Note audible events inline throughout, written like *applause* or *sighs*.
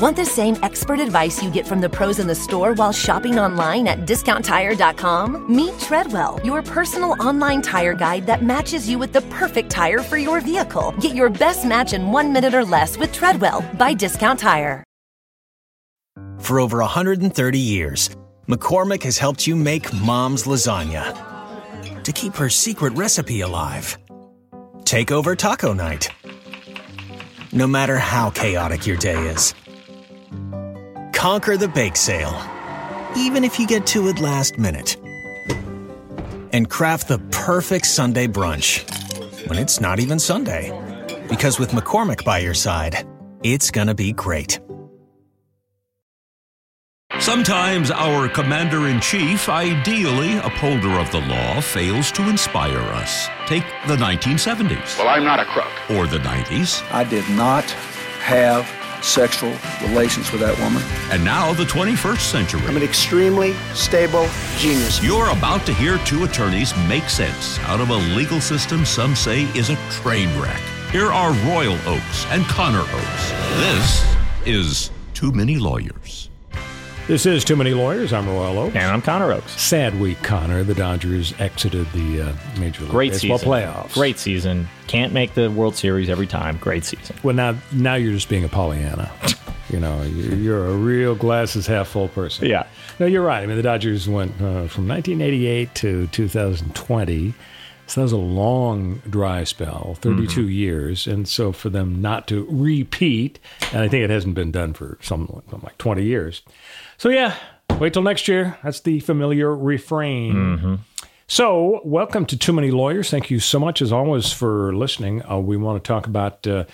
Want the same expert advice you get from the pros in the store while shopping online at discounttire.com? Meet Treadwell, your personal online tire guide that matches you with the perfect tire for your vehicle. Get your best match in one minute or less with Treadwell by Discount Tire. For over 130 years, McCormick has helped you make mom's lasagna to keep her secret recipe alive. Take over taco night. No matter how chaotic your day is, conquer the bake sale, even if you get to it last minute. And craft the perfect Sunday brunch when it's not even Sunday. Because with McCormick by your side, it's gonna be great. Sometimes our commander in chief, ideally upholder of the law, fails to inspire us. Take the 1970s. Well, I'm not a crook. Or the 90s. I did not have sexual relations with that woman. And now the 21st century. I'm an extremely stable genius. You're about to hear two attorneys make sense out of a legal system some say is a train wreck. Here are Royal Oakes and Connor Oakes. This is Too Many Lawyers. This is Too Many Lawyers. I'm Royal Oakes. And I'm Connor Oakes. Sad week, Connor. The Dodgers exited the uh, Major League Great Baseball season. playoffs. Great season. Can't make the World Series every time. Great season. Well, now, now you're just being a Pollyanna. you know, you're, you're a real glasses half full person. Yeah. No, you're right. I mean, the Dodgers went uh, from 1988 to 2020. So that was a long dry spell, 32 mm-hmm. years. And so for them not to repeat, and I think it hasn't been done for some, like 20 years. So yeah, wait till next year. That's the familiar refrain. Mm-hmm. So, welcome to Too Many Lawyers. Thank you so much, as always, for listening. Uh, we want to talk about uh,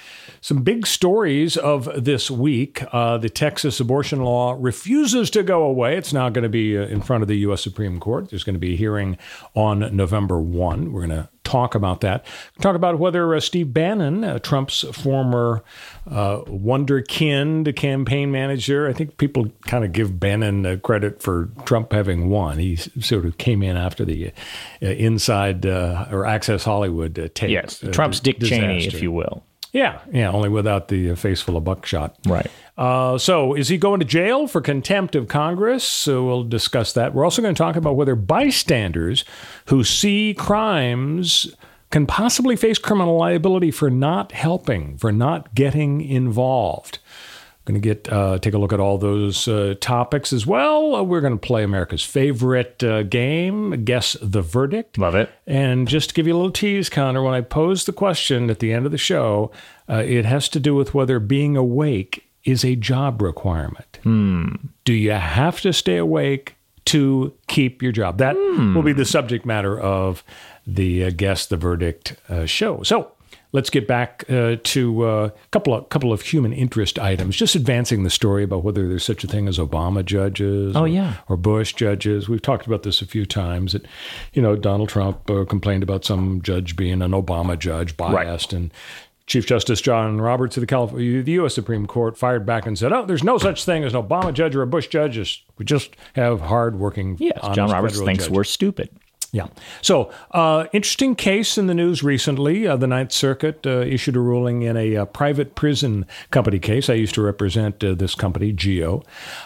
some big stories of this week. Uh, the Texas abortion law refuses to go away. It's now going to be uh, in front of the U.S. Supreme Court. There's going to be a hearing on November 1. We're going to talk about that. Talk about whether uh, Steve Bannon, uh, Trump's former uh, wonderkind campaign manager, I think people kind of give Bannon uh, credit for Trump having won. He sort of came in after the uh, inside uh, or Access Hollywood uh, tape. Yes. Trump's Dick Cheney, if you will. Yeah, yeah, only without the uh, face full of buckshot. Right. Uh, so, is he going to jail for contempt of Congress? So we'll discuss that. We're also going to talk about whether bystanders who see crimes can possibly face criminal liability for not helping, for not getting involved. Going to get uh, take a look at all those uh, topics as well. Uh, we're going to play America's favorite uh, game, guess the verdict. Love it. And just to give you a little tease, Connor, when I pose the question at the end of the show, uh, it has to do with whether being awake is a job requirement. Do you have to stay awake to keep your job? That will be the subject matter of the uh, Guess the Verdict uh, show. So let's get back uh, to a couple of couple of human interest items, just advancing the story about whether there's such a thing as Obama judges. Oh, or- yeah. or Bush judges. We've talked about this a few times. That you know, Donald Trump uh, complained about some judge being an Obama judge, biased, and Chief Justice John Roberts of the California, the U.S. Supreme Court fired back and said, "Oh, there's no such thing as an Obama judge or a Bush judge. We just have hardworking, Yes. John Roberts thinks judges." we're stupid. Yeah. So, uh, interesting case in the news recently. Uh, the Ninth Circuit uh, issued a ruling in a uh, private prison company case. I used to represent uh, this company, Geo.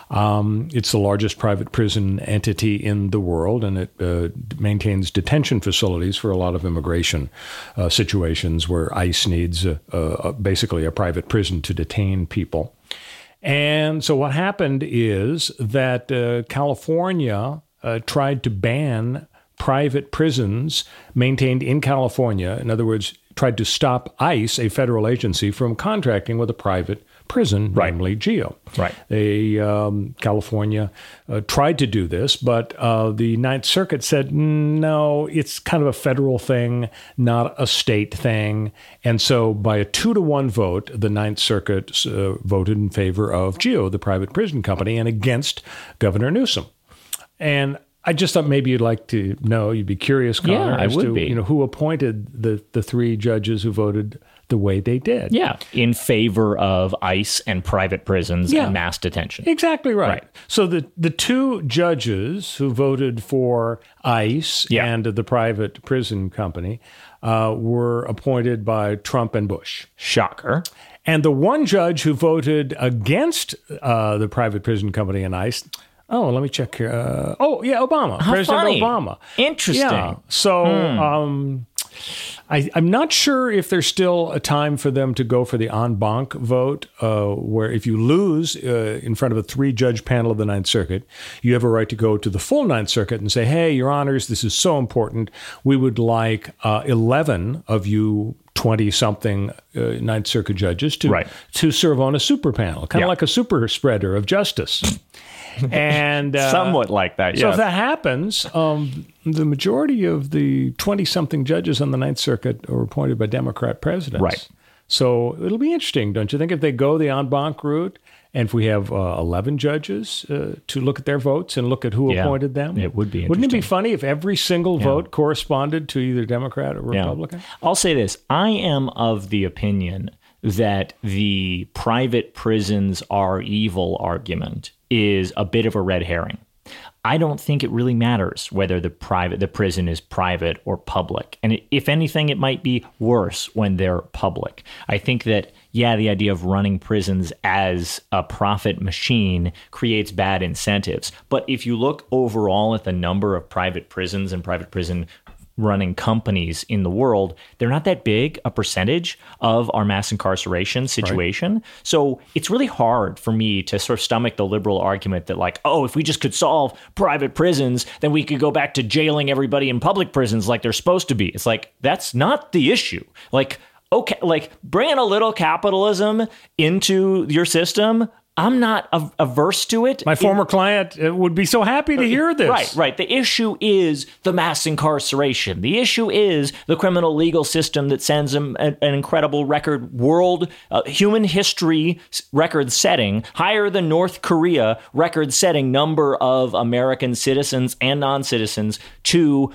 Um, it's the largest private prison entity in the world, and it uh, maintains detention facilities for a lot of immigration situations where ICE needs basically a private prison to detain people. And so what happened is that California tried to ban private prisons maintained in California. In other words, tried to stop ICE, a federal agency, from contracting with a private prison, namely Geo. Right. They um, California uh, tried to do this, but uh, the Ninth Circuit said no. It's kind of a federal thing, not a state thing. And so, by a two to one vote, the Ninth Circuit uh, voted in favor of Geo, the private prison company, and against Governor Newsom. And I just thought maybe you'd like to know. You'd be curious, Connor, Yeah, I would to be. you know who appointed the the three judges who voted the way they did. Yeah. In favor of ICE and private prisons Yeah. and mass detention. Exactly right. Right. So the the two judges who voted for ICE Yeah. and the private prison company uh, were appointed by Trump and Bush. Shocker. And the one judge who voted against uh, the private prison company and ICE. Oh, let me check here. Uh, oh, yeah, Obama, How President funny. Obama. Interesting. Hmm. Yeah. So, um, I, I'm not sure if there's still a time for them to go for the en banc vote, uh, where if you lose uh, in front of a three judge panel of the Ninth Circuit, you have a right to go to the full Ninth Circuit and say, hey, Your Honors, this is so important. We would like uh, 11 of you 20 something uh, Ninth Circuit judges to, Right. to serve on a super panel, kind of Yeah. like a super spreader of justice. And uh, Somewhat like that. so if that happens, um, the majority of the 20 something judges on the Ninth Circuit are appointed by Democrat presidents. Right. So it'll be interesting, don't you think, if they go the en banc route and if we have uh, 11 judges uh, to look at their votes and look at who Yeah. appointed them? It would be Wouldn't it be funny if every single vote corresponded to either Democrat or Yeah. Republican? I'll say this I am of the opinion that the private prisons are evil argument is a bit of a red herring. I don't think it really matters whether the private the prison is private or public. And if anything it might be worse when they're public. I think that yeah, the idea of running prisons as a profit machine creates bad incentives. But if you look overall at the number of private prisons and private prison running companies in the world, they're not that big a percentage of our mass incarceration situation. So it's really hard for me to sort of stomach the liberal argument that, like, oh, if we just could solve private prisons, then we could go back to jailing everybody in public prisons like they're supposed to be. It's like, that's not the issue. Like, okay, like bringing a little capitalism into your system. I'm not av- averse to it. My former client uh, would be so happy to hear this. Right, right. The issue is the mass incarceration. The issue is the criminal legal system that sends them a- an incredible record world uh, human history record setting higher than North Korea record setting number of American citizens and non-citizens to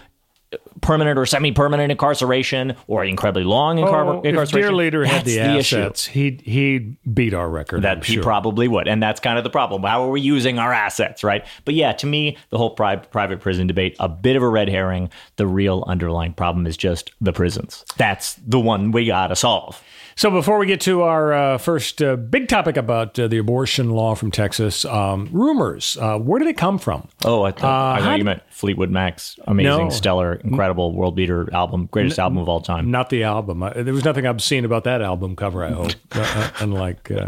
permanent or semi-permanent incarceration or incredibly long incar- Oh, if incarceration. dear leader had the, issue. assets, he'd he'd beat our record. I'm That he sure. probably would. And that's kind of the problem. How are we using our assets, right? But yeah, to me, the whole pri- private prison debate, a bit of a red herring. The real underlying problem is just the prisons. That's the one we got to solve. So before we get to our uh, first uh, big topic about uh, the abortion law from Texas, um, rumors. Uh, where did it come from? Oh, I thought, I how thought you meant Fleetwood Mac's amazing, No. stellar, incredible world beater album, greatest album of all time. Not the album. Uh, there was nothing obscene about that album cover. I hope, *laughs* uh, uh, unlike uh, you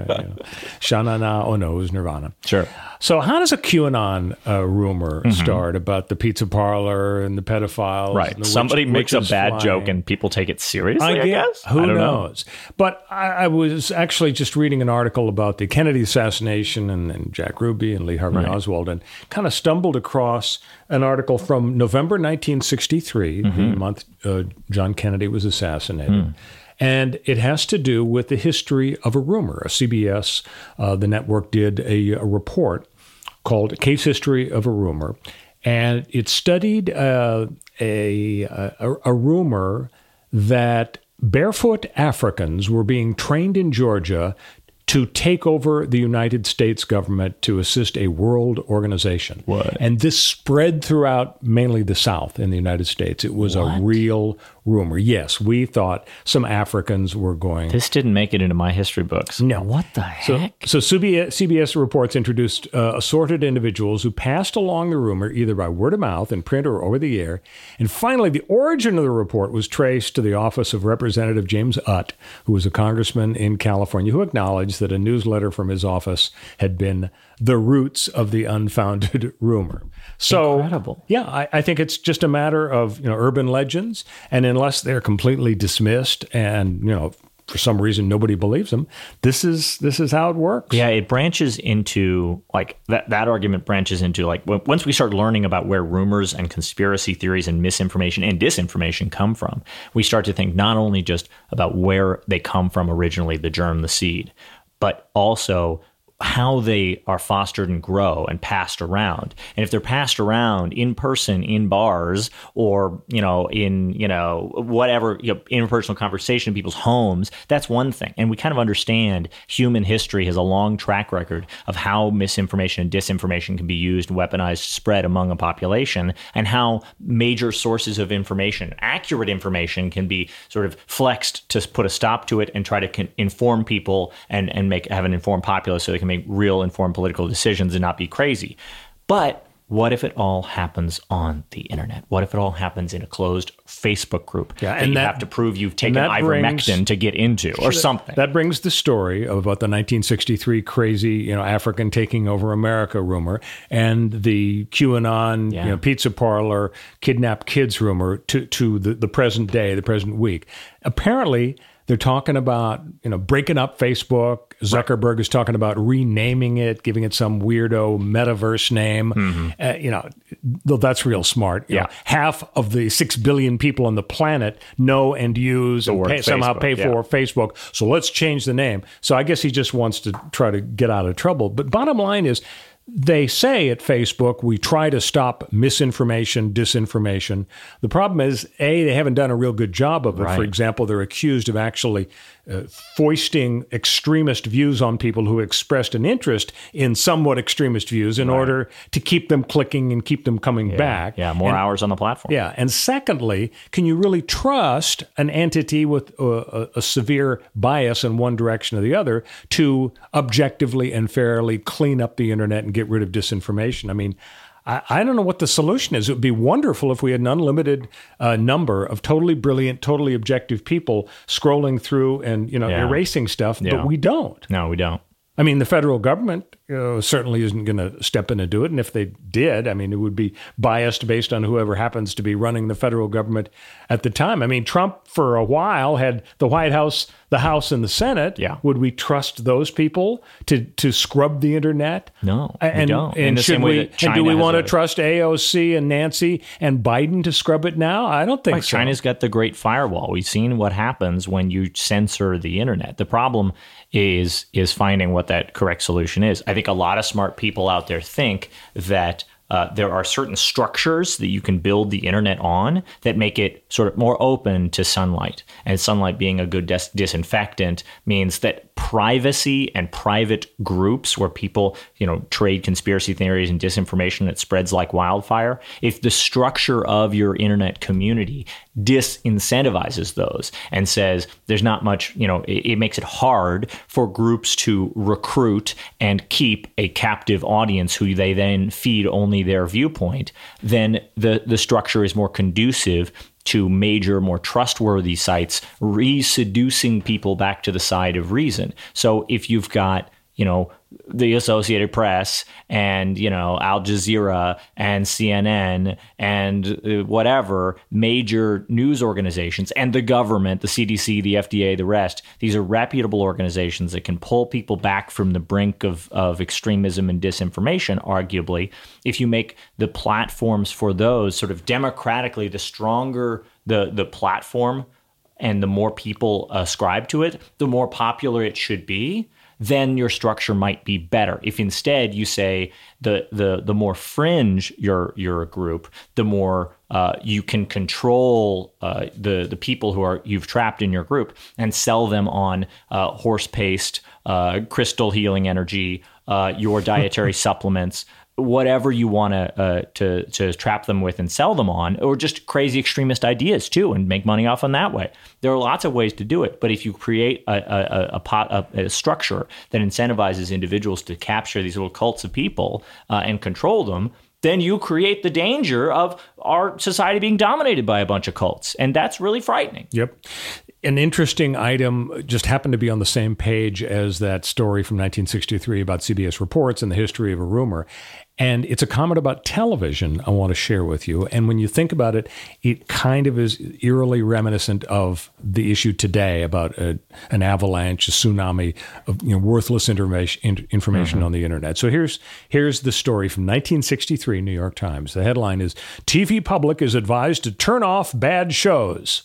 know, Oh no, it was Nirvana. Sure. So how does a QAnon uh, rumor Mm-hmm. start about the pizza parlor and the pedophiles? Right. and the Somebody witch- makes a bad flying? joke and people take it seriously, I, guess. Who I knows? But I, I was actually just reading an article about the Kennedy assassination and, and Jack Ruby and Lee Harvey Oswald and kind of stumbled across an article from November 1963, Mm-hmm. the month uh, John Kennedy was assassinated. Hmm. And it has to do with the history of a rumor. A CBS, uh, the network, did a, a report called Case History of a Rumor. And it studied uh, a, a, a rumor that barefoot Africans were being trained in Georgia to take over the United States government to assist a world organization. What? And this spread throughout mainly the South in the United States. It was a real rumor. Yes, we thought some Africans were going This didn't make it into my history books. No. What the so, heck? so CBS, CBS reports introduced uh, assorted individuals who passed along the rumor either by word of mouth, in print, or over the air. And finally, the origin of the report was traced to the office of Representative James Utt, who was a congressman in California, who acknowledged that a newsletter from his office had been the roots of the unfounded *laughs* rumor. So, Incredible. yeah, I, I think it's just a matter of you know urban legends, and unless they're completely dismissed and you know for some reason nobody believes them, this is this is how it works. Yeah, it branches into like that. That argument branches into like once we start learning about where rumors and conspiracy theories and misinformation and disinformation come from, we start to think not only just about where they come from originally, the germ, the seed, but also how they are fostered and grow and passed around. And if they're passed around in person in bars or, you know, in, you know, whatever, you know, interpersonal conversation in people's homes, that's one thing. And we kind of understand human history has a long track record of how misinformation and disinformation can be used and weaponized spread among a population and how major sources of information, accurate information can be sort of flexed to put a stop to it and try to inform people and, and make have an informed populace so they can make real informed political decisions and not be crazy. But what if it all happens on the internet? What if it all happens in a closed Facebook group Yeah, that and you that- have to prove you've taken ivermectin brings- to get into or something? That brings the story of about the 1963 crazy, you know, African taking over America rumor and the QAnon, Yeah. you know, pizza parlor kidnapped kids rumor to to the, the present day, the present week. Apparently, they're talking about you know breaking up Facebook. Zuckerberg is talking about renaming it, giving it some weirdo metaverse name. Uh, you know, though that's real smart. Mm-hmm. Yeah. know, half of the six billion people on the planet know and use and pay, somehow pay yeah. for Facebook. So let's change the name. So I guess he just wants to try to get out of trouble. But bottom line is, they say at Facebook, we try to stop misinformation, disinformation. The problem is, A, they haven't done a real good job of it. For example, they're accused of actually uh, foisting extremist views on people who expressed an interest in somewhat extremist views in order to keep them clicking and keep them coming back. yeah, more And- hours on the platform. yeah, and secondly, can you really trust an entity with a, a severe bias in one direction or the other to objectively and fairly clean up the internet and get rid of disinformation? I mean, I, I don't know what the solution is. It would be wonderful if we had an unlimited uh, number of totally brilliant, totally objective people scrolling through and you know Yeah. erasing stuff, Yeah. but we don't. No, we don't. I mean, the federal government uh, certainly isn't going to step in and do it. And if they did, I mean, it would be biased based on whoever happens to be running the federal government at the time. I mean, Trump for a while had the White House, the House, and the Senate. Yeah. Would we trust those people to to scrub the internet? No, and, don't. In And the should we? and do we want to trust AOC and Nancy and Biden to scrub it now? I don't think Right, so. China's got the great firewall. We've seen what happens when you censor the internet. The problem is is finding what that correct solution is. I think a lot of smart people out there think that uh, there are certain structures that you can build the internet on that make it sort of more open to sunlight. And sunlight being a good dis- disinfectant means that privacy and private groups where people, you know, trade conspiracy theories and disinformation that spreads like wildfire, if the structure of your internet community disincentivizes those and says there's not much, you know, it, it makes it hard for groups to recruit and keep a captive audience who they then feed only their viewpoint, then the, the structure is more conducive to major, more trustworthy sites, re-seducing people back to the side of reason. So if you've got, you know, the Associated Press and you know Al Jazeera and CNN and uh, whatever major news organizations and the government, the CDC, the FDA, the rest. These are reputable organizations that can pull people back from the brink of of extremism and disinformation. Arguably, if you make the platforms for those sort of democratically, the stronger the the platform and the more people ascribe to it, the more popular it should be, then your structure might be better. If instead you say the the the more fringe your your group, the more uh, you can control uh, the the people who are you've trapped in your group and sell them on uh, horse paste, uh, crystal healing energy, uh, your *laughs* dietary supplements, whatever you want to uh, to to trap them with and sell them on, or just crazy extremist ideas too, and make money off on that way. There are lots of ways to do it, but if you create a a, a, pot a, a structure that incentivizes individuals to capture these little cults of people uh, and control them. Then you create the danger of our society being dominated by a bunch of cults. And that's really frightening. Yep. An interesting item just happened to be on the same page as that story from 1963 about CBS reports and the history of a rumor. And it's a comment about television I want to share with you. And when you think about it, it kind of is eerily reminiscent of the issue today about a, an avalanche, a tsunami of you know, worthless information, information on the internet. So here's here's the story from 1963, New York Times. The headline is: TV public is advised to turn off bad shows.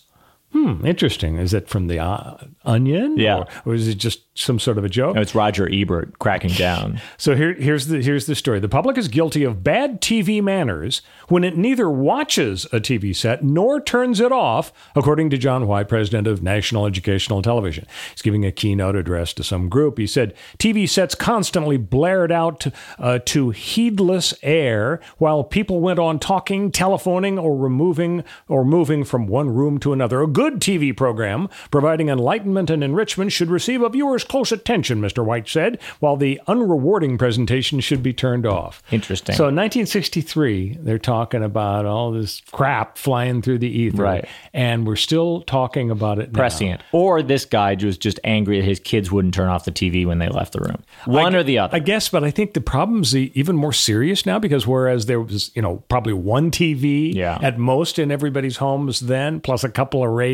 Hmm, interesting. Is it from the uh, Onion? Yeah. Or, or is it just some sort of a joke? No, it's Roger Ebert cracking down. So here, here's the here's the story. The public is guilty of bad TV manners when it neither watches a TV set nor turns it off, according to John White, president of National Educational Television. He's giving a keynote address to some group. He said TV sets constantly blared out to, uh, to heedless air while people went on talking, telephoning, or removing or moving from one room to another. A good TV program providing enlightenment and enrichment should receive a viewer's close attention, Mr. White said, while the unrewarding presentation should be turned off. Interesting. So in 1963, they're talking about all this crap flying through the ether. Right. And we're still talking about it now. Prescient. Or this guy was just angry that his kids wouldn't turn off the TV when they left the room. One I- or the other. I guess, but I think the problem's even more serious now because whereas there was, you know, probably one TV Yeah. at most in everybody's homes then, plus a couple of radios.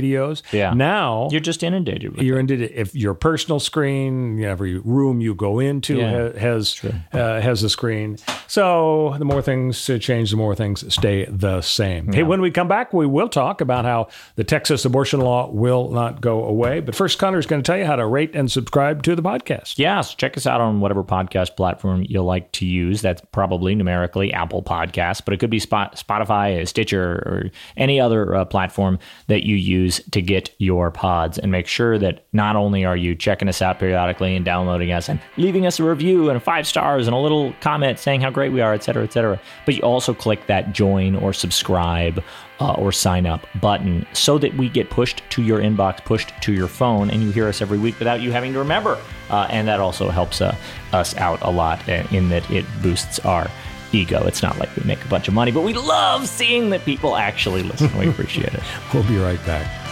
Yeah. Now You're just inundated with you're into if your personal screen, every room you go into Yeah. ha- has uh, has a screen. So the more things uh, change, the more things stay the same. Hey, when we come back, we will talk about how the Texas abortion law will not go away. But first, Connor is going to tell you how to rate and subscribe to the podcast. Yeah, so check us out on whatever podcast platform you like to use. That's probably numerically Apple Podcasts, but it could be Spotify, Stitcher, or any other uh, platform that you use to get your pods. And make sure that not only are you checking us out periodically and downloading us and leaving us a review and five stars and a little comment saying how great we are, et cetera, et cetera, but you also click that join or subscribe uh, or sign up button so that we get pushed to your inbox, pushed to your phone, and you hear us every week without you having to remember. Uh, and that also helps uh, us out a lot uh, in that it boosts our ego. It's not like we make a bunch of money, but we love seeing that people actually listen. We appreciate it. *laughs* We'll be right back.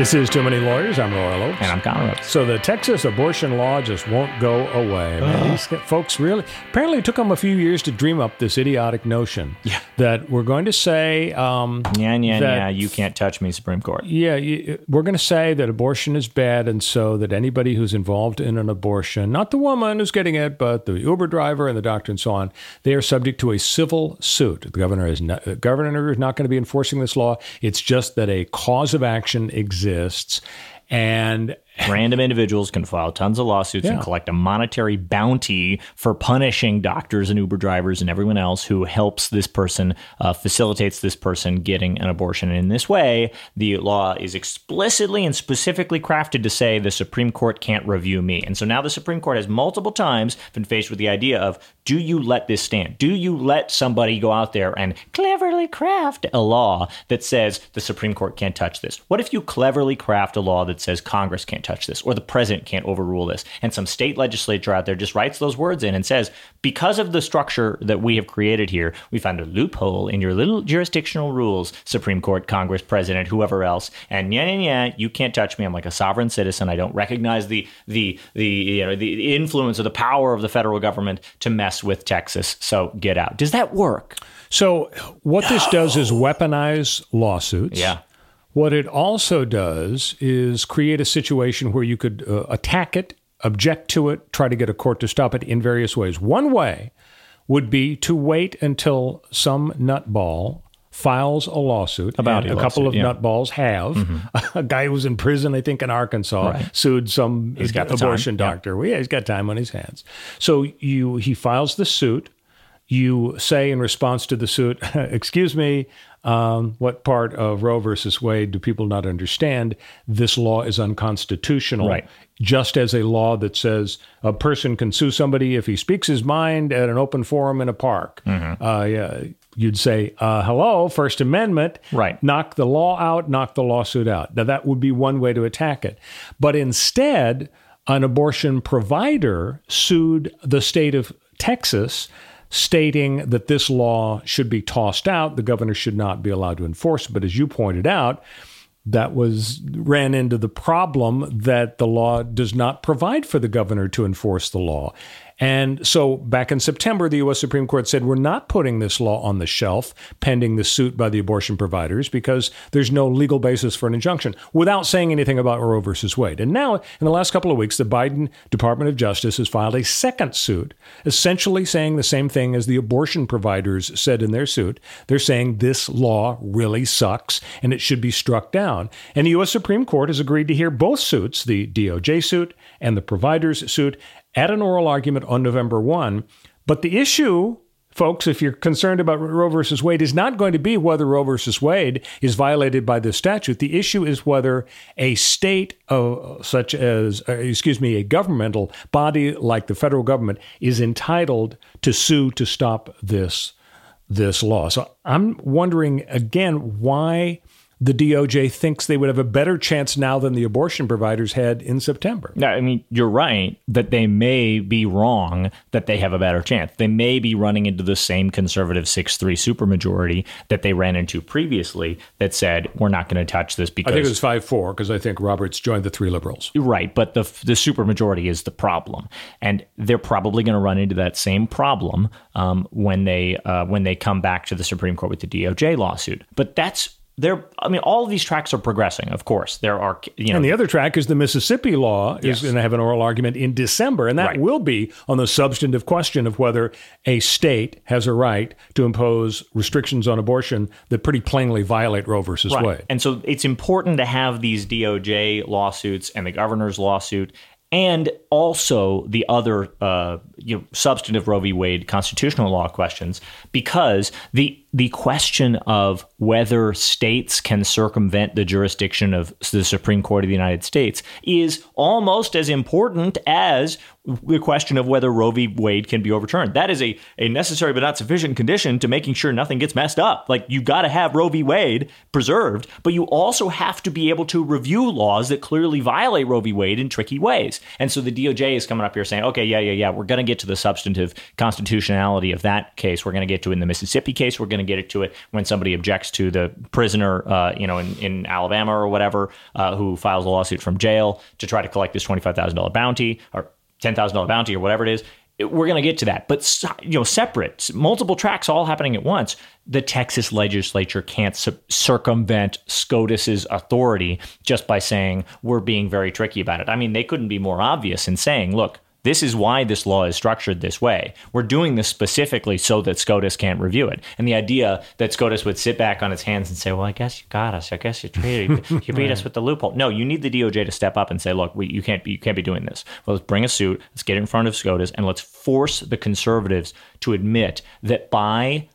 This is Too Many Lawyers. I'm Royal Oakes. And I'm Conrad. So the Texas abortion law just won't go away. Man, these folks really apparently it took them a few years to dream up this idiotic notion that we're going to say, um, Yeah, yeah, that- yeah. You can't touch me, Supreme Court. yeah, you, we're going to say that abortion is bad, and so that anybody who's involved in an abortion, not the woman who's getting it, but the Uber driver and the doctor and so on, they are subject to a civil suit. The governor is not, the governor is not going to be enforcing this law. It's just that a cause of action exists, and *laughs* Random individuals can file tons of lawsuits and collect a monetary bounty for punishing doctors and Uber drivers and everyone else who helps this person, uh, facilitates this person getting an abortion. And in this way, the law is explicitly and specifically crafted to say the Supreme Court can't review me. And so now the Supreme Court has multiple times been faced with the idea of do you let this stand? Do you let somebody go out there and cleverly craft a law that says the Supreme Court can't touch this? What if you cleverly craft a law that says Congress can't touch this or the president can't overrule this? And some state legislature out there just writes those words in and says, because of the structure that we have created here, we found a loophole in your little jurisdictional rules, Supreme Court, Congress, president, whoever else, and yeah, yeah, yeah, you can't touch me. I'm like a sovereign citizen. I don't recognize the the the you know the influence or the power of the federal government to mess with Texas. So get out. Does that work? So, what this does is weaponize lawsuits. Yeah. What it also does is create a situation where you could uh, attack it, object to it, try to get a court to stop it in various ways. One way would be to wait until some nutball files a lawsuit. A bounty and a couple of yeah. Mm-hmm. nutballs have. *laughs* a guy who was in prison, I think, in Arkansas, Right. sued some He's got the time, abortion yeah. doctor. Well, yeah, he's got time on his hands. So you he files the suit you say in response to the suit, *laughs* excuse me, um, what part of Roe versus Wade do people not understand? This law is unconstitutional. Right. Just as a law that says a person can sue somebody if he speaks his mind at an open forum in a park. Mm-hmm. Uh, yeah, you'd say, uh, hello, First Amendment. Right. Knock the law out, knock the lawsuit out. Now, that would be one way to attack it. But instead, an abortion provider sued the state of Texas stating that this law should be tossed out. The governor should not be allowed to enforce it. But as you pointed out, that was ran into the problem that the law does not provide for the governor to enforce the law. And so back in September, the U.S. Supreme Court said we're not putting this law on the shelf pending the suit by the abortion providers because there's no legal basis for an injunction without saying anything about Roe versus Wade. And now, in the last couple of weeks, the Biden Department of Justice has filed a second suit, essentially saying the same thing as the abortion providers said in their suit. They're saying this law really sucks and it should be struck down. And the U.S. Supreme Court has agreed to hear both suits, the DOJ suit and the providers suit, at an oral argument on November 1. But the issue, folks, if you're concerned about Roe versus Wade, is not going to be whether Roe versus Wade is violated by this statute. The issue is whether a state, such as, uh, excuse me, a governmental body like the federal government, is entitled to sue to stop this this law. So I'm wondering again why the DOJ thinks they would have a better chance now than the abortion providers had in September. No, I mean, you're right that they may be wrong that they have a better chance. They may be running into the same conservative 6 3 supermajority that they ran into previously that said, we're not going to touch this because. I think it was 5 4 because I think Roberts joined the three liberals. Right, but the, the supermajority is the problem. And they're probably going to run into that same problem um, when, they, uh, when they come back to the Supreme Court with the DOJ lawsuit. But that's there i mean all of these tracks are progressing of course there are you know and the other track is the mississippi law is Yes. going to have an oral argument in december and that Right. will be on the substantive question of whether a state has a right to impose restrictions on abortion that pretty plainly violate roe versus Right. wade And so it's important to have these DOJ lawsuits and the governor's lawsuit and also the other uh, you know, substantive Roe v. Wade constitutional law questions because the the question of whether states can circumvent the jurisdiction of the Supreme Court of the United States is almost as important as the question of whether Roe v. Wade can be overturned. That is a, a necessary but not sufficient condition to making sure nothing gets messed up. Like you've got to have Roe v. Wade preserved, but you also have to be able to review laws that clearly violate Roe v. Wade in tricky ways. And so the DOJ is coming up here saying, okay, yeah, yeah, yeah, we're going to get to the substantive constitutionality of that case. We're going to get to it in the Mississippi case. We're going to get it to it when somebody objects to the prisoner, uh, you know, in, in Alabama or whatever, uh, who files a lawsuit from jail to try to collect this $25,000 bounty or $10,000 bounty or whatever it is. We're going to get to that, but you know, separate, multiple tracks all happening at once. The Texas legislature can't circumvent SCOTUS's authority just by saying we're being very tricky about it. I mean, they couldn't be more obvious in saying, look, this is why this law is structured this way. We're doing this specifically so that SCOTUS can't review it. And the idea that SCOTUS would sit back on its hands and say, well, I guess you got us. I guess you treated, you *laughs* beat us with the loophole. No, you need the DOJ to step up and say, look, we, you, can't be, you can't be doing this. Well, let's bring a suit, let's get it in front of SCOTUS, and let's force the conservatives to admit that by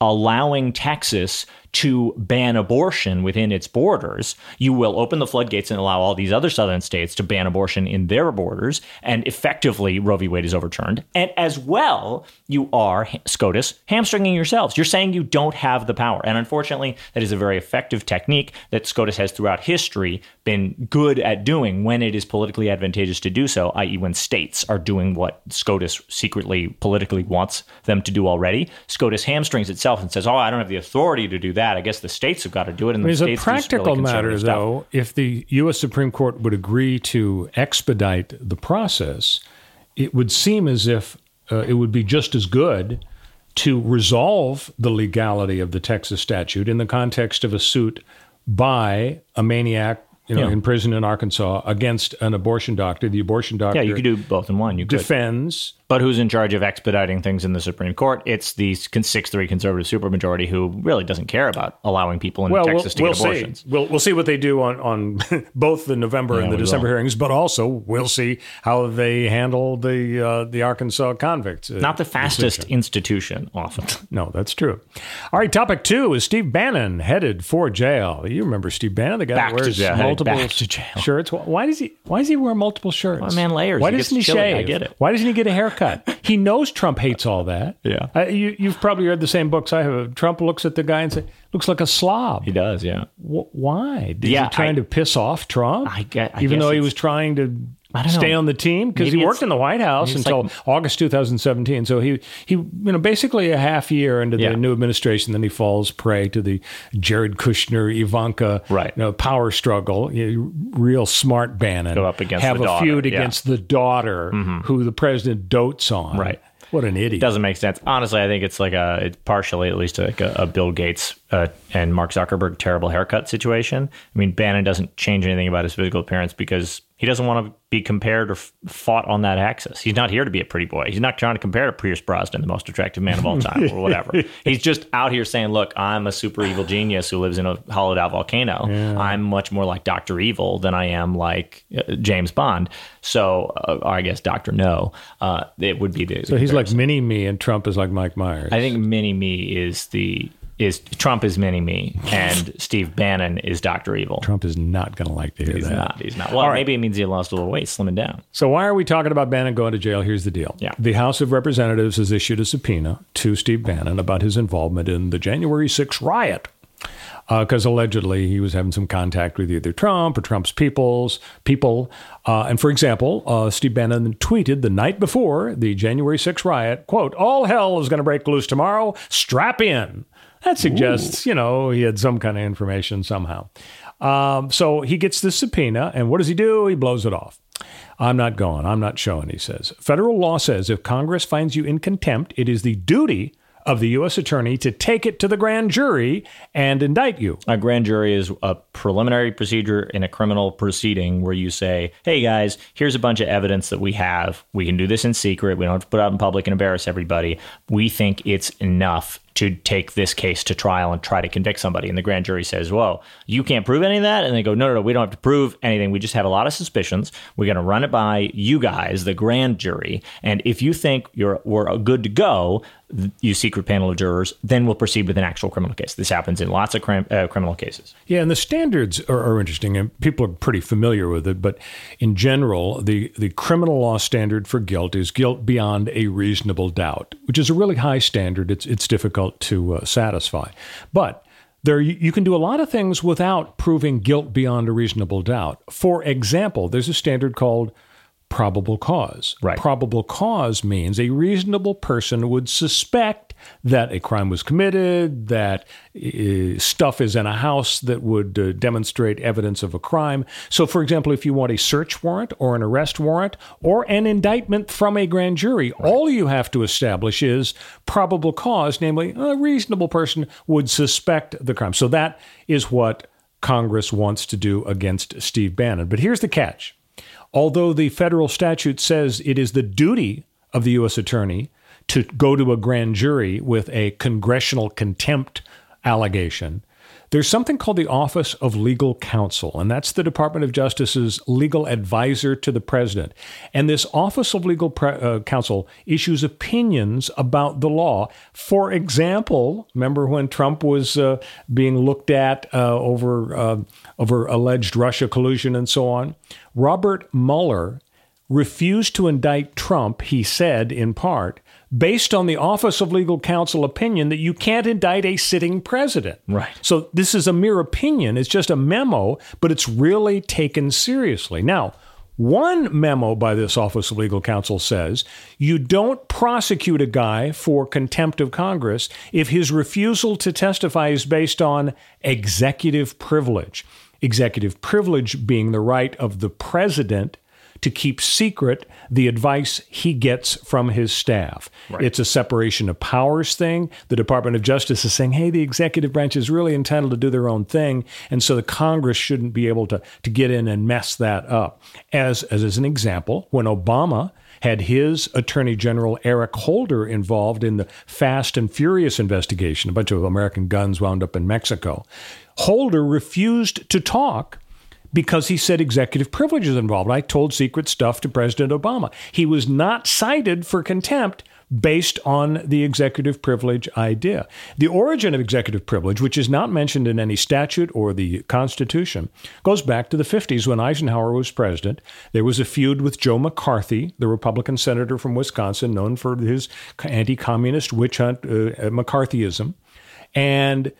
allowing Texas to ban abortion within its borders, you will open the floodgates and allow all these other southern states to ban abortion in their borders, and effectively Roe v. Wade is overturned. And as well, you are SCOTUS hamstringing yourselves. You're saying you don't have the power, and unfortunately, that is a very effective technique that SCOTUS has throughout history been good at doing when it is politically advantageous to do so, i.e., when states are doing what SCOTUS secretly politically wants them to do already. SCOTUS hamstrings itself and says, "Oh, I don't have the authority to do that. I guess the states have got to do it." And the a states really practical matter, though, if the U.S. Supreme Court would agree to expedite the process, it would seem as if uh, it would be just as good to resolve the legality of the Texas statute in the context of a suit by a maniac, you know, Yeah. in prison in Arkansas against an abortion doctor. The abortion doctor yeah, you could do both in one. You defends But who's in charge of expediting things in the Supreme Court? It's the six three conservative supermajority who really doesn't care about allowing people in well, Texas we'll, to we'll get abortions. see. We'll, we'll see what they do on, on *laughs* both the November Yeah, and the December will. hearings, but also we'll see how they handle the uh, the Arkansas convicts. uh, Not the fastest decision. institution, often. *laughs* No, that's true. All right, topic two is Steve Bannon headed for jail. You remember Steve Bannon, the guy Back that wears jail, multiple back to jail. shirts. Why- Why does he? Why does he wear multiple shirts? Well, man, layers. Why He doesn't he shave? I get it. Why doesn't he get a haircut? He knows Trump hates all that. Yeah. Uh, you, you've probably read the same books I have. Trump looks at the guy and says, "Looks like a slob." He does, yeah. Wh- why? Is Yeah, he trying I- to piss off Trump? I get- I even though he was trying to I. stay on the team because he worked in the White House until like- August 2017. So he he you know basically a half year into the Yeah. new administration, then he falls prey to the Jared Kushner Ivanka Right. you know, power struggle. You- real smart Bannon Go up against have the a daughter, feud yeah. Mm-hmm. against the daughter who the president dotes on. Right. What an idiot. doesn't make sense. Honestly, I think it's like a it's partially at least like a, a Bill Gates uh, and Mark Zuckerberg terrible haircut situation. I mean, Bannon doesn't change anything about his physical appearance because he doesn't want to be compared or f- fought on that axis. He's not here to be a pretty boy. He's not trying to compare to Pierce Brosnan, the most attractive man of all time, or whatever. *laughs* He's just out here saying, "Look, I'm a super evil genius who lives in a hollowed out volcano. I'm much more like Doctor Evil than I am like uh, James Bond." So, uh, or I guess Doctor No. Uh, it would be the so he's like mini me, and Trump is like Mike Myers. I think Mini Me is the is Trump is Mini Me and *laughs* Steve Bannon is Doctor Evil. Trump is not going to like to hear He's that. not. He's not. Well, All right. maybe it means he lost a little weight, slimming down. So why are we talking about Bannon going to jail? Here's the deal. Yeah. The House of Representatives has issued a subpoena to Steve Bannon about his involvement in the January 6th riot. Because allegedly he was having some contact with either Trump or Trump's people's people. Uh, and for example, uh, Steve Bannon tweeted the night before the January 6th riot, quote, all hell is going to break loose tomorrow. Strap in. That suggests, you know, he had some kind of information somehow. Um, so he gets this subpoena, and what does he do? He blows it off. I'm not going. I'm not showing, he says. Federal law says if Congress finds you in contempt, it is the duty of the U.S. attorney to take it to the grand jury and indict you. A grand jury is a preliminary procedure in a criminal proceeding where you say, "Hey guys, here's a bunch of evidence that we have. We can do this in secret. We don't have to put out in public and embarrass everybody. We think it's enough to take this case to trial and try to convict somebody." And the grand jury says, well, you can't prove any of that." And they go, "No, no, no. We don't have to prove anything. We just have a lot of suspicions. We're going to run it by you guys, the grand jury, and if you think you're we're good to go." You secret panel of jurors, then we'll proceed with an actual criminal case. This happens in lots of crim- uh, criminal cases. Yeah, and the standards are, are interesting, and people are pretty familiar with it. But in general, the, the criminal law standard for guilt is guilt beyond a reasonable doubt, which is a really high standard. It's it's difficult to uh, satisfy, but there you you can do a lot of things without proving guilt beyond a reasonable doubt. For example, there's a standard called probable cause. Right. Probable cause means a reasonable person would suspect that a crime was committed, that uh, stuff is in a house that would uh, demonstrate evidence of a crime. So, for example, if you want a search warrant or an arrest warrant or an indictment from a grand jury, all you have to establish is probable cause, namely, a reasonable person would suspect the crime. So, that is what Congress wants to do against Steve Bannon. But here's the catch. Although the federal statute says it is the duty of the U.S. attorney to go to a grand jury with a congressional contempt allegation, there's something called the Office of Legal Counsel, and that's the Department of Justice's legal advisor to the president. And this Office of Legal Pre- uh, Counsel issues opinions about the law. For example, remember when Trump was uh, being looked at uh, over uh, over alleged Russia collusion and so on? Robert Mueller refused to indict Trump, he said in part, based on the Office of Legal Counsel opinion that you can't indict a sitting president. Right. So this is a mere opinion, it's just a memo, but it's really taken seriously. Now, one memo by this Office of Legal Counsel says you don't prosecute a guy for contempt of Congress if his refusal to testify is based on executive privilege. Executive privilege being the right of the president to keep secret the advice he gets from his staff. It's a separation of powers thing. The Department of Justice is saying, hey, the executive branch is really entitled to do their own thing. And so the Congress shouldn't be able to, to get in and mess that up. As, as, as an example, when Obama had his Attorney General Eric Holder involved in the Fast and Furious investigation, a bunch of American guns wound up in Mexico. Holder refused to talk because he said executive privilege is involved. I told secret stuff to President Obama. He was not cited for contempt based on the executive privilege idea. The origin of executive privilege, which is not mentioned in any statute or the Constitution, goes back to the 50s when Eisenhower was president. There was a feud with Joe McCarthy, the Republican senator from Wisconsin, known for his anti communist witch hunt, uh, McCarthyism. And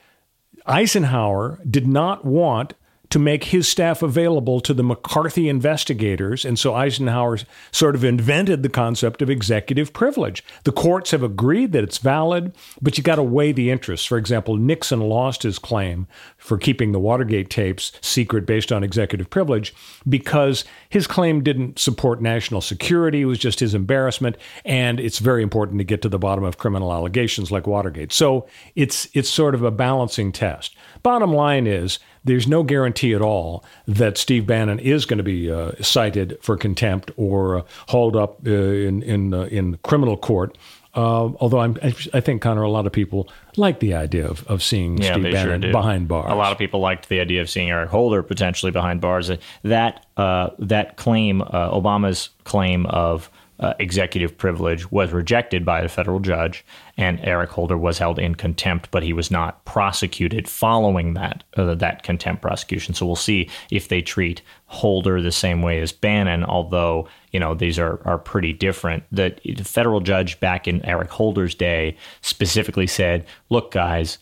Eisenhower did not want to make his staff available to the McCarthy investigators. And so Eisenhower sort of invented the concept of executive privilege. The courts have agreed that it's valid, but you got to weigh the interests. For example, Nixon lost his claim for keeping the Watergate tapes secret based on executive privilege because his claim didn't support national security. It was just his embarrassment. And it's very important to get to the bottom of criminal allegations like Watergate. So it's, it's sort of a balancing test. Bottom line is there's no guarantee at all that Steve Bannon is going to be uh, cited for contempt or uh, hauled up uh, in, in, uh, in criminal court. Uh, although I'm, I think Connor, a lot of people like the idea of, of seeing yeah, Steve Bannon sure behind bars. A lot of people liked the idea of seeing Eric Holder potentially behind bars. That uh, that claim, Obama's claim of uh, executive privilege was rejected by a federal judge, and Eric Holder was held in contempt, but he was not prosecuted following that uh, that contempt prosecution. So we'll see if they treat Holder the same way as Bannon, although you know these are are pretty different. The, the federal judge back in Eric Holder's day specifically said, "Look, guys,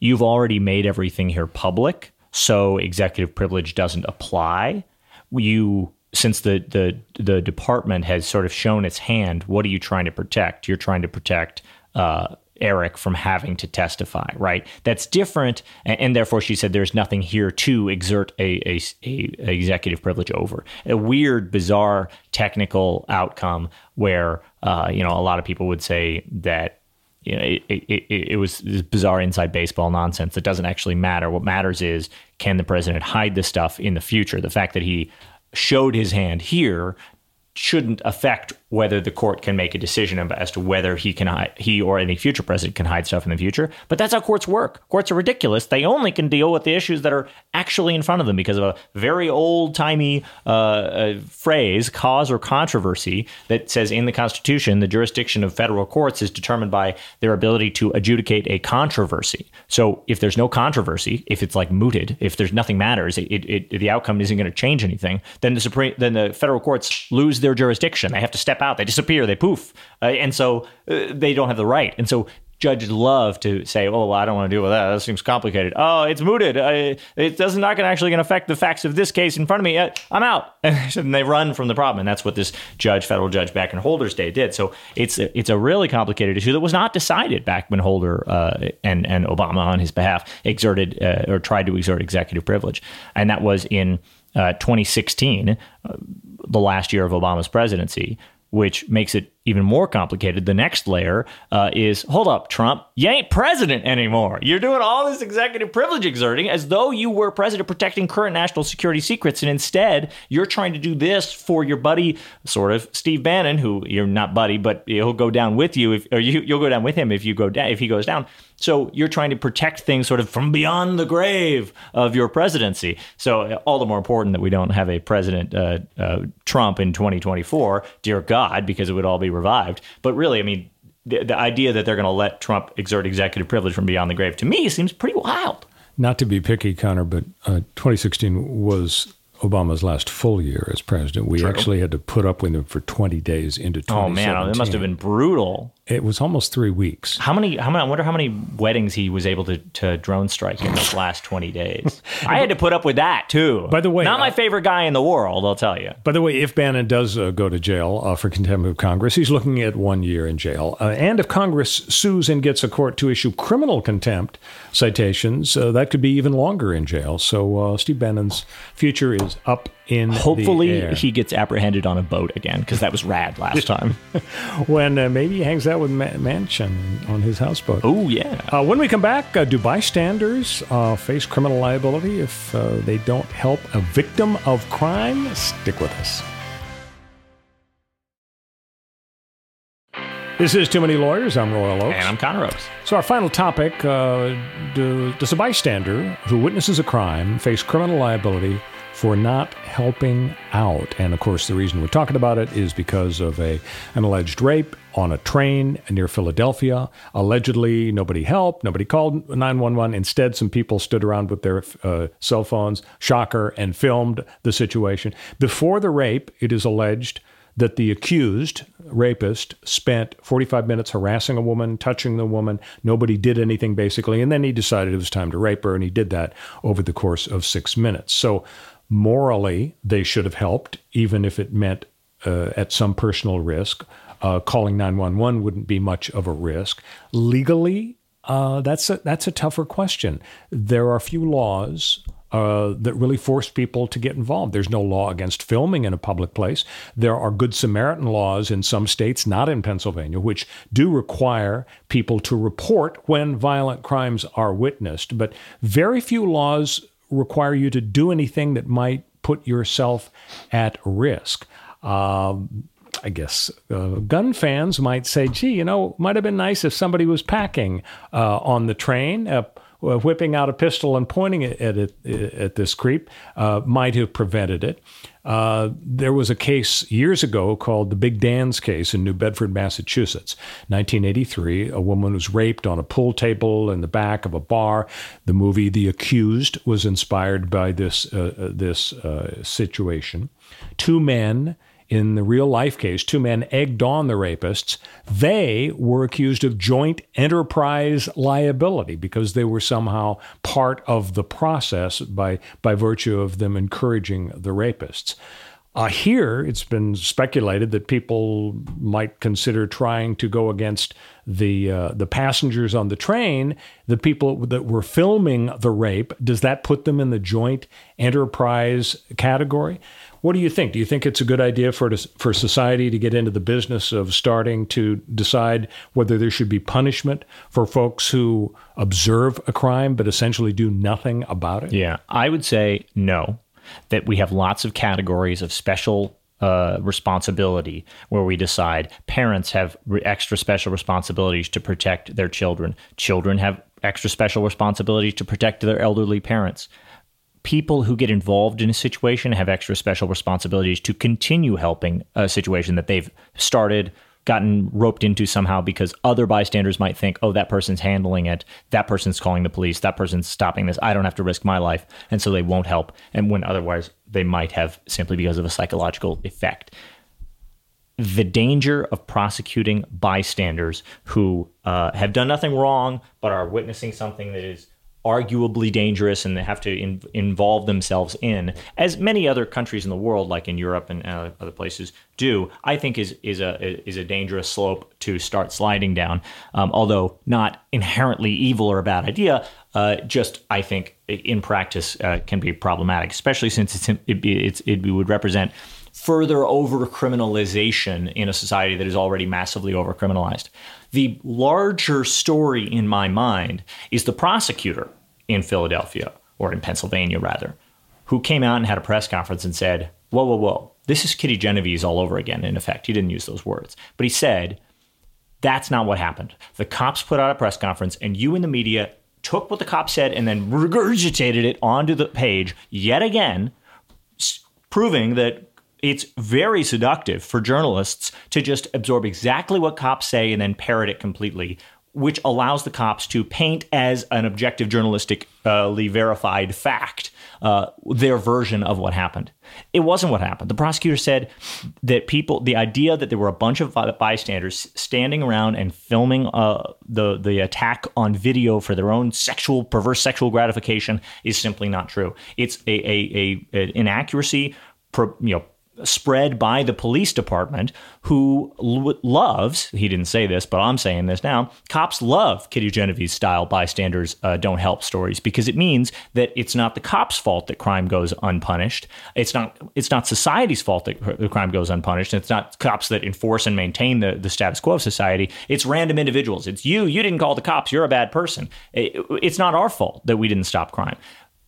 you've already made everything here public, so executive privilege doesn't apply." You since the the the department has sort of shown its hand, what are you trying to protect? You're trying to protect uh, Eric from having to testify, right? That's different, and, and, therefore she said there's nothing here to exert a, a, a, executive privilege over. A weird, bizarre technical outcome where uh, you know a lot of people would say that you know, it, it, it, it, was bizarre inside baseball nonsense that doesn't actually matter. What matters is can the president hide this stuff in the future? The fact that he showed his hand here shouldn't affect whether the court can make a decision as to whether he can he or any future president can hide stuff in the future. But that's how courts work. Courts are ridiculous. They only can deal with the issues that are actually in front of them because of a very old timey uh, uh, phrase, cause or controversy, that says in the Constitution the jurisdiction of federal courts is determined by their ability to adjudicate a controversy. So if there's no controversy, if it's like mooted, if there's nothing matters, it, it, it the outcome isn't going to change anything. Then the supreme then the federal courts lose their jurisdiction. They have to step out. They disappear. They poof. Uh, and so uh, they don't have the right. And so judges love to say, "Oh, well, I don't want to deal with that. That seems complicated. Oh, it's mooted. Uh, it doesn't not to actually going to affect the facts of this case in front of me. Uh, I'm out." *laughs* And they run from the problem, and that's what this judge, federal judge back in Holder's day, did. So it's a, it's a really complicated issue that was not decided back when Holder uh, and and Obama on his behalf exerted uh, or tried to exert executive privilege, and that was in. Uh, 2016, uh, the last year of Obama's presidency, which makes it even more complicated. The next layer uh, is hold up, Trump, you ain't president anymore. You're doing all this executive privilege exerting as though you were president protecting current national security secrets. And instead, you're trying to do this for your buddy, sort of Steve Bannon, who you're not buddy, but he'll go down with you, if, or you, you'll go down with him if you go down, if he goes down. So you're trying to protect things sort of from beyond the grave of your presidency. So all the more important that we don't have a president uh, uh, Trump in 2024, dear God, because it would all be revived. But really, I mean, the, the idea that they're going to let Trump exert executive privilege from beyond the grave to me seems pretty wild. Not to be picky, Connor, but uh, 2016 was Obama's last full year as president. We True. actually had to put up with him for 20 days into 2017. Oh man, it must have been brutal. It was almost three weeks. How many? How many? I wonder how many weddings he was able to, to drone strike in those last 20 days. *laughs* I had to put up with that too. By the way, not my uh, favorite guy in the world, I'll tell you. By the way, if Bannon does uh, go to jail uh, for contempt of Congress, he's looking at one year in jail. Uh, and if Congress sues and gets a court to issue criminal contempt citations, uh, that could be even longer in jail. So uh, Steve Bannon's future is up in hopefully he gets apprehended on a boat again because that was rad last *laughs* time when uh, maybe he hangs out with Ma- Manchin on his houseboat oh yeah uh, when we come back uh, do bystanders uh, face criminal liability if uh, they don't help a victim of crime stick with us This is Too Many Lawyers. I'm Royal Oakes. And I'm Connor Oakes. So, our final topic uh, do, Does a bystander who witnesses a crime face criminal liability for not helping out. And of course, the reason we're talking about it is because of a an alleged rape on a train near Philadelphia. Allegedly, nobody helped, nobody called 911. Instead, some people stood around with their uh, cell phones, shocker, and filmed the situation. Before the rape, it is alleged that the accused rapist spent 45 minutes harassing a woman, touching the woman. Nobody did anything basically. And then he decided it was time to rape her. And he did that over the course of six minutes. So morally, they should have helped, even if it meant uh, at some personal risk. Uh, calling 911 wouldn't be much of a risk. Legally, uh, that's a, that's a tougher question. There are few laws uh, that really force people to get involved. There's no law against filming in a public place. There are Good Samaritan laws in some states, not in Pennsylvania, which do require people to report when violent crimes are witnessed. But very few laws require you to do anything that might put yourself at risk. Um, I guess uh, gun fans might say, gee, you know, might have been nice if somebody was packing uh, on the train. Uh, whipping out a pistol and pointing it at, it, at this creep uh, might have prevented it. Uh, there was a case years ago called the Big Dan's case in New Bedford, Massachusetts, 1983. A woman was raped on a pool table in the back of a bar. The movie The Accused was inspired by this uh, uh this uh, situation. Two men in the real life case, two men egged on the rapists. They were accused of joint enterprise liability because they were somehow part of the process by, by virtue of them encouraging the rapists. Uh, here, it's been speculated that people might consider trying to go against the uh, the passengers on the train, the people that were filming the rape. Does that put them in the joint enterprise category? What do you think? Do you think it's a good idea for for society to get into the business of starting to decide whether there should be punishment for folks who observe a crime but essentially do nothing about it? Yeah, I would say no. That we have lots of categories of special uh, responsibility where we decide parents have re- extra special responsibilities to protect their children. Children have extra special responsibilities to protect their elderly parents people who get involved in a situation have extra special responsibilities to continue helping a situation that they've started gotten roped into somehow because other bystanders might think, oh, that person's handling it. That person's calling the police. That person's stopping this. I don't have to risk my life. And so they won't help. And when otherwise they might have simply because of a psychological effect. The danger of prosecuting bystanders who uh, have done nothing wrong but are witnessing something that is arguably dangerous and they have to in, involve themselves in, as many other countries in the world, like in Europe and uh, other places, do, I think is is a is a dangerous slope to start sliding down. Um, although not inherently evil or a bad idea, uh, just I think in practice uh, can be problematic, especially since it's, it, it's, it would represent further over criminalization in a society that is already massively over criminalized. The larger story in my mind is the prosecutor in Philadelphia, or in Pennsylvania rather, who came out and had a press conference and said, Whoa, whoa, whoa, this is Kitty Genovese all over again. In effect, he didn't use those words, but he said, That's not what happened. The cops put out a press conference, and you in the media took what the cops said and then regurgitated it onto the page yet again, proving that it's very seductive for journalists to just absorb exactly what cops say and then parrot it completely which allows the cops to paint as an objective journalistically verified fact uh, their version of what happened. It wasn't what happened. The prosecutor said that people, the idea that there were a bunch of bystanders standing around and filming uh, the the attack on video for their own sexual perverse sexual gratification is simply not true. It's a, a, a an inaccuracy. you know spread by the police department who loves he didn't say this but i'm saying this now cops love kitty genovese style bystanders uh, don't help stories because it means that it's not the cops fault that crime goes unpunished. It's not it's not society's fault that the crime goes unpunished. It's not cops that enforce and maintain the, the status quo of society. It's random individuals. It's you. You didn't call the cops. You're a bad person. It, it's not our fault that we didn't stop crime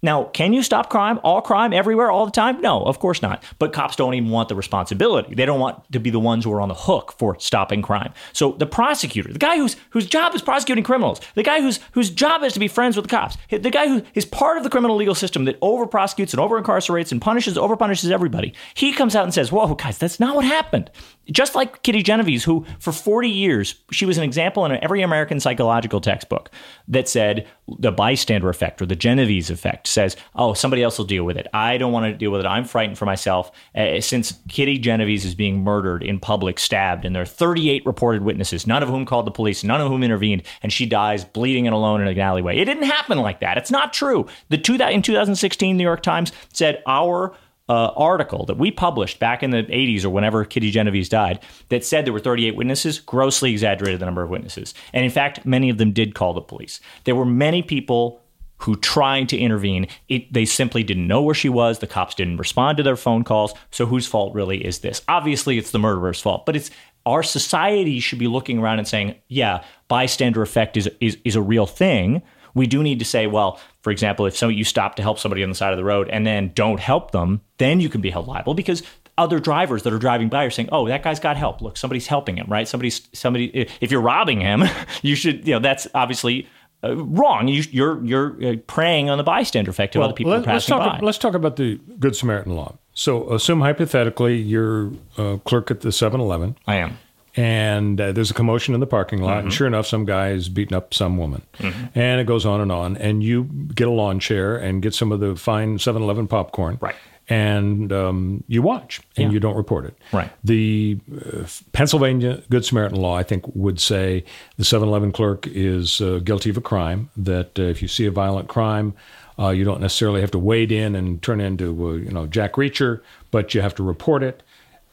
now, can you stop crime, all crime, everywhere, all the time? No, of course not. But cops don't even want the responsibility. They don't want to be the ones who are on the hook for stopping crime. So the prosecutor, the guy whose whose job is prosecuting criminals, the guy whose whose job is to be friends with the cops, the guy who is part of the criminal legal system that over prosecutes and over incarcerates and punishes, over punishes everybody, he comes out and says, "Whoa, guys, that's not what happened." Just like Kitty Genovese, who for 40 years, she was an example in every American psychological textbook that said the bystander effect or the Genovese effect says, oh, somebody else will deal with it. I don't want to deal with it. I'm frightened for myself. Uh, since Kitty Genovese is being murdered in public, stabbed, and there are 38 reported witnesses, none of whom called the police, none of whom intervened, and she dies bleeding and alone in an alleyway. It didn't happen like that. It's not true. The two in 2016, New York Times said our uh, article that we published back in the 80s or whenever Kitty Genovese died that said there were 38 witnesses grossly exaggerated the number of witnesses. And in fact, many of them did call the police. There were many people who tried to intervene. It, they simply didn't know where she was. The cops didn't respond to their phone calls. So whose fault really is this? Obviously, it's the murderer's fault, but it's our society should be looking around and saying, yeah, bystander effect is, is, is a real thing we do need to say, well, for example, if so you stop to help somebody on the side of the road and then don't help them, then you can be held liable because other drivers that are driving by are saying, "Oh, that guy's got help. Look, somebody's helping him, right? Somebody's somebody. If you're robbing him, *laughs* you should, you know, that's obviously." Uh, wrong. You, are you're, you're uh, preying on the bystander effect of well, other people let, passing let's talk, by. Let's talk about the Good Samaritan law. So, assume hypothetically you're a clerk at the 7-Eleven. I am and uh, there's a commotion in the parking lot, mm-hmm. and sure enough, some guy is beating up some woman, mm-hmm. and it goes on and on. And you get a lawn chair and get some of the fine 7-Eleven popcorn, right? And um, you watch, and yeah. you don't report it. Right. The uh, Pennsylvania Good Samaritan law, I think, would say the 7-Eleven clerk is uh, guilty of a crime. That uh, if you see a violent crime, uh, you don't necessarily have to wade in and turn into uh, you know Jack Reacher, but you have to report it.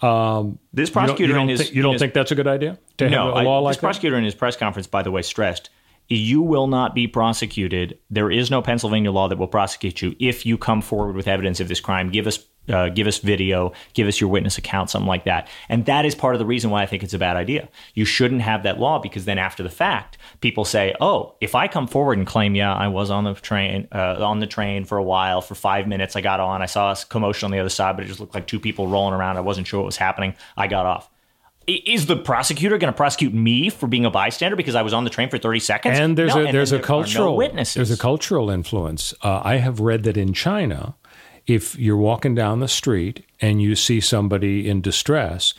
Um, this prosecutor you don't, you don't, th- you don't his, think that's a good idea to no, have a law I, like this prosecutor in his press conference, by the way, stressed you will not be prosecuted. There is no Pennsylvania law that will prosecute you if you come forward with evidence of this crime. Give us uh, give us video, give us your witness account, something like that. And that is part of the reason why I think it's a bad idea. You shouldn't have that law because then after the fact, people say, "Oh, if I come forward and claim, yeah, I was on the train uh, on the train for a while, for five minutes, I got on, I saw a commotion on the other side, but it just looked like two people rolling around. I wasn't sure what was happening. I got off." Is the prosecutor going to prosecute me for being a bystander because I was on the train for thirty seconds? And there's no, a there's a cultural no witnesses. There's a cultural influence. Uh, I have read that in China, if you're walking down the street and you see somebody in distress,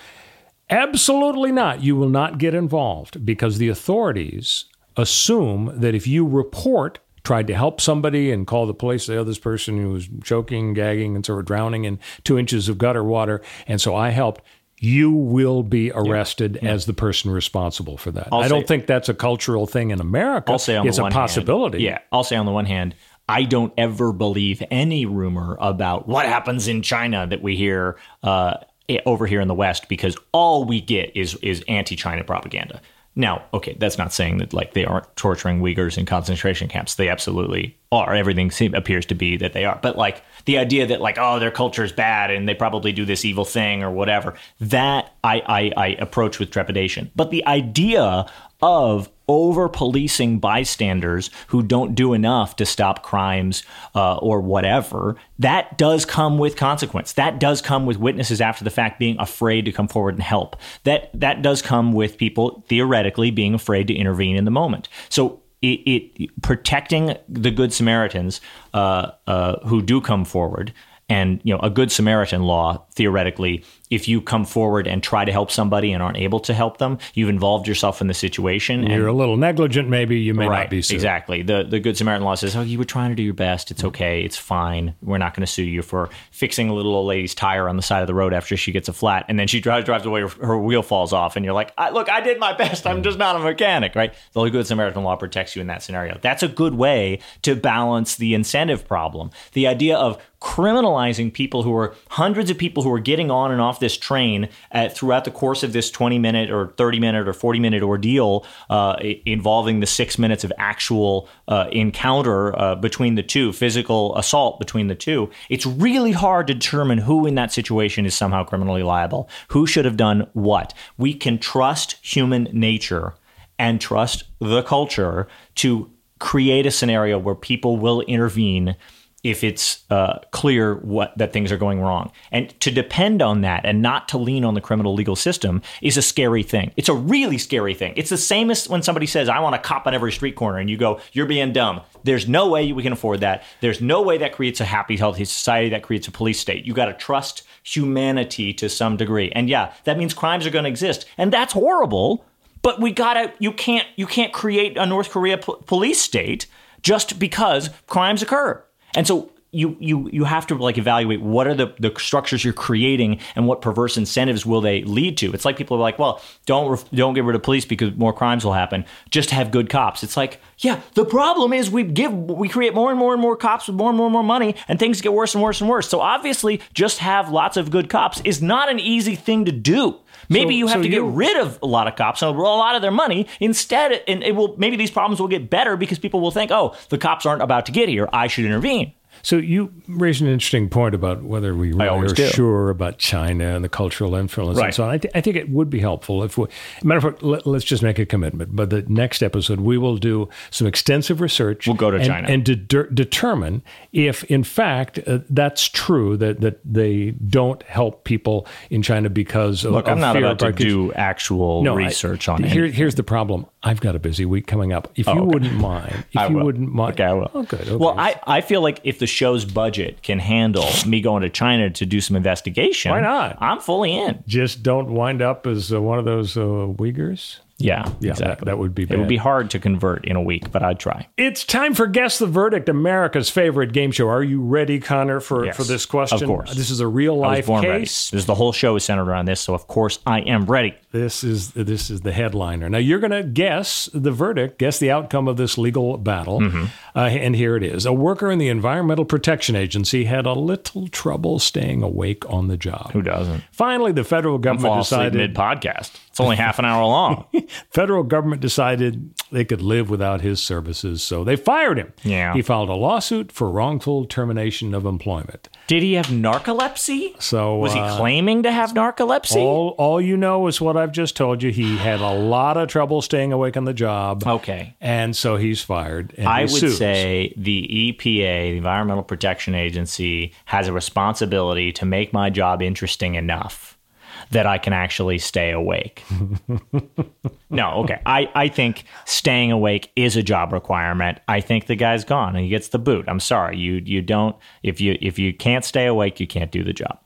absolutely not. You will not get involved because the authorities assume that if you report tried to help somebody and call the police. The other person who was choking, gagging, and sort of drowning in two inches of gutter water. And so I helped. You will be arrested yeah. Yeah. as the person responsible for that. I'll I do not think that's a cultural thing in America. I'll say on it's a possibility. Hand, yeah, I'll say on the one hand, I don't ever believe any rumor about what happens in China that we hear uh, over here in the West because all we get is is anti-China propaganda. Now, okay, that's not saying that like they aren't torturing Uyghurs in concentration camps. They absolutely are. Everything appears to be that they are. But like the idea that like oh their culture is bad and they probably do this evil thing or whatever, that I, I, I approach with trepidation. But the idea of over policing bystanders who don't do enough to stop crimes uh, or whatever, that does come with consequence. That does come with witnesses after the fact being afraid to come forward and help. That that does come with people theoretically being afraid to intervene in the moment. So it, it protecting the good Samaritans uh, uh, who do come forward and you know a good Samaritan law theoretically if you come forward and try to help somebody and aren't able to help them, you've involved yourself in the situation. You're a little negligent, maybe you may right, not be sued. Exactly. The the Good Samaritan law says, "Oh, you were trying to do your best. It's mm-hmm. okay. It's fine. We're not going to sue you for fixing a little old lady's tire on the side of the road after she gets a flat, and then she drives drives away, her wheel falls off, and you're like, I, "Look, I did my best. I'm mm-hmm. just not a mechanic." Right? The Good Samaritan law protects you in that scenario. That's a good way to balance the incentive problem. The idea of criminalizing people who are hundreds of people who are getting on and off this train at, throughout the course of this 20 minute or 30 minute or 40 minute ordeal uh, involving the six minutes of actual uh, encounter uh, between the two, physical assault between the two, it's really hard to determine who in that situation is somehow criminally liable, who should have done what. We can trust human nature and trust the culture to create a scenario where people will intervene if it's uh, clear what that things are going wrong. And to depend on that and not to lean on the criminal legal system is a scary thing. It's a really scary thing. It's the same as when somebody says, "I want a cop on every street corner," and you go, "You're being dumb." There's no way we can afford that. There's no way that creates a happy, healthy society. That creates a police state. You got to trust humanity to some degree. And yeah, that means crimes are going to exist, and that's horrible. But we gotta. You can't. You can't create a North Korea po- police state just because crimes occur. And so you you you have to like evaluate what are the, the structures you're creating and what perverse incentives will they lead to. It's like people are like, well, don't don't get rid of police because more crimes will happen. Just have good cops. It's like, yeah, the problem is we give we create more and more and more cops with more and more and more money, and things get worse and worse and worse. So obviously, just have lots of good cops is not an easy thing to do. Maybe So- you have so to get you- rid of a lot of cops and a lot of their money instead, and it will maybe these problems will get better because people will think, oh, the cops aren't about to get here. I should intervene. So you raised an interesting point about whether we really are do. sure about China and the cultural influence and so on. I, th- I think it would be helpful if we, matter of fact, let, us just make a commitment. But the next episode, we will do some extensive research. We'll go to and, China. and de- determine if, in fact, uh, that's true that that they don't help people in China because of, Look, of I'm not about to do actual no, I- research on here, it. Here's the problem. I've got a busy week coming up. If you okay. wouldn't mind, if *laughs* I you will. wouldn't mind, Okay, I will. Oh, good. Okay. Well, I, I feel like if the show's budget can handle me going to China to do some investigation, Why not? I'm fully in. just don't wind up as uh, one of those uh, Uyghurs. Yeah, Yeah, exactly. that- that would be It would be hard to convert in a week, but I'd try. It's time for Guess the Verdict, America's favorite game show. Are you ready, Connor, for, Yes, for this question? of course. This is a real life born ready. case. This is the whole show is centered around this, so of course I am ready. This is this is the headliner. Now you're going to guess the verdict, guess the outcome of this legal battle, Mm-hmm. uh, and here it is: a worker in the Environmental Protection Agency had a little trouble staying awake on the job. Who doesn't? Finally, the federal government decided mid podcast. It's only half an hour long. *laughs* federal government decided they could live without his services, so they fired him. Yeah. He filed a lawsuit for wrongful termination of employment. Did he have narcolepsy? So Was he uh, claiming to have narcolepsy? all all you know is what I've just told you. He had a *sighs* lot of trouble staying awake on the job. Okay. And so he's fired. And I he would sues. say the EPA, the Environmental Protection Agency, has a responsibility to make my job interesting enough that I can actually stay awake. *laughs* no, okay. I, I think staying awake is a job requirement. I think the guy's gone and he gets the boot. I'm sorry. You you don't if you if you can't stay awake, you can't do the job.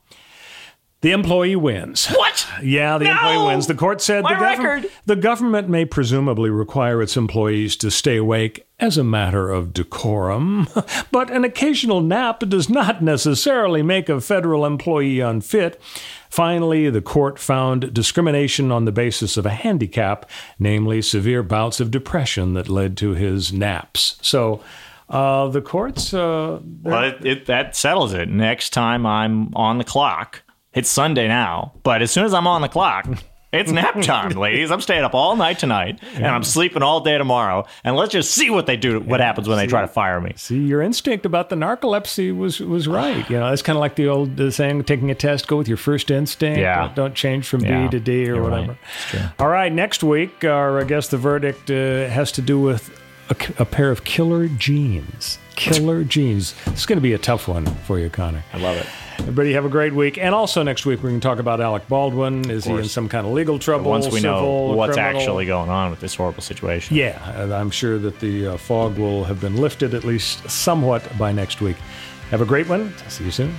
The employee wins. What? Yeah, the No! employee wins. The court said My the, govern- record. the government may presumably require its employees to stay awake as a matter of decorum, *laughs* but an occasional nap does not necessarily make a federal employee unfit. Finally, the court found discrimination on the basis of a handicap, namely severe bouts of depression that led to his naps. So, uh, the courts. Uh, Well, it, it, that settles it. Next time I'm on the clock, it's Sunday now, but as soon as I'm on the clock, it's nap *laughs* time, ladies. I'm staying up all night tonight, and I'm sleeping all day tomorrow. And let's just see what they do. What happens when they try to fire me? See, your instinct about the narcolepsy was was *sighs* right. You know, it's kind of like the old uh, saying, taking a test, go with your first instinct. Yeah. Don't, don't change from Yeah, B to D or you're whatever. right. All right, next week, our I guess the verdict uh, has to do with a, a pair of killer jeans. Killer jeans. It's going to be a tough one for you, Connor. I love it. Everybody have a great week. And also next week, we're going to talk about Alec Baldwin. Is he in some kind of legal trouble? Once we know what's criminal? actually going on with this horrible situation. Yeah, and I'm sure that the uh, fog will have been lifted at least somewhat by next week. Have a great one. See you soon.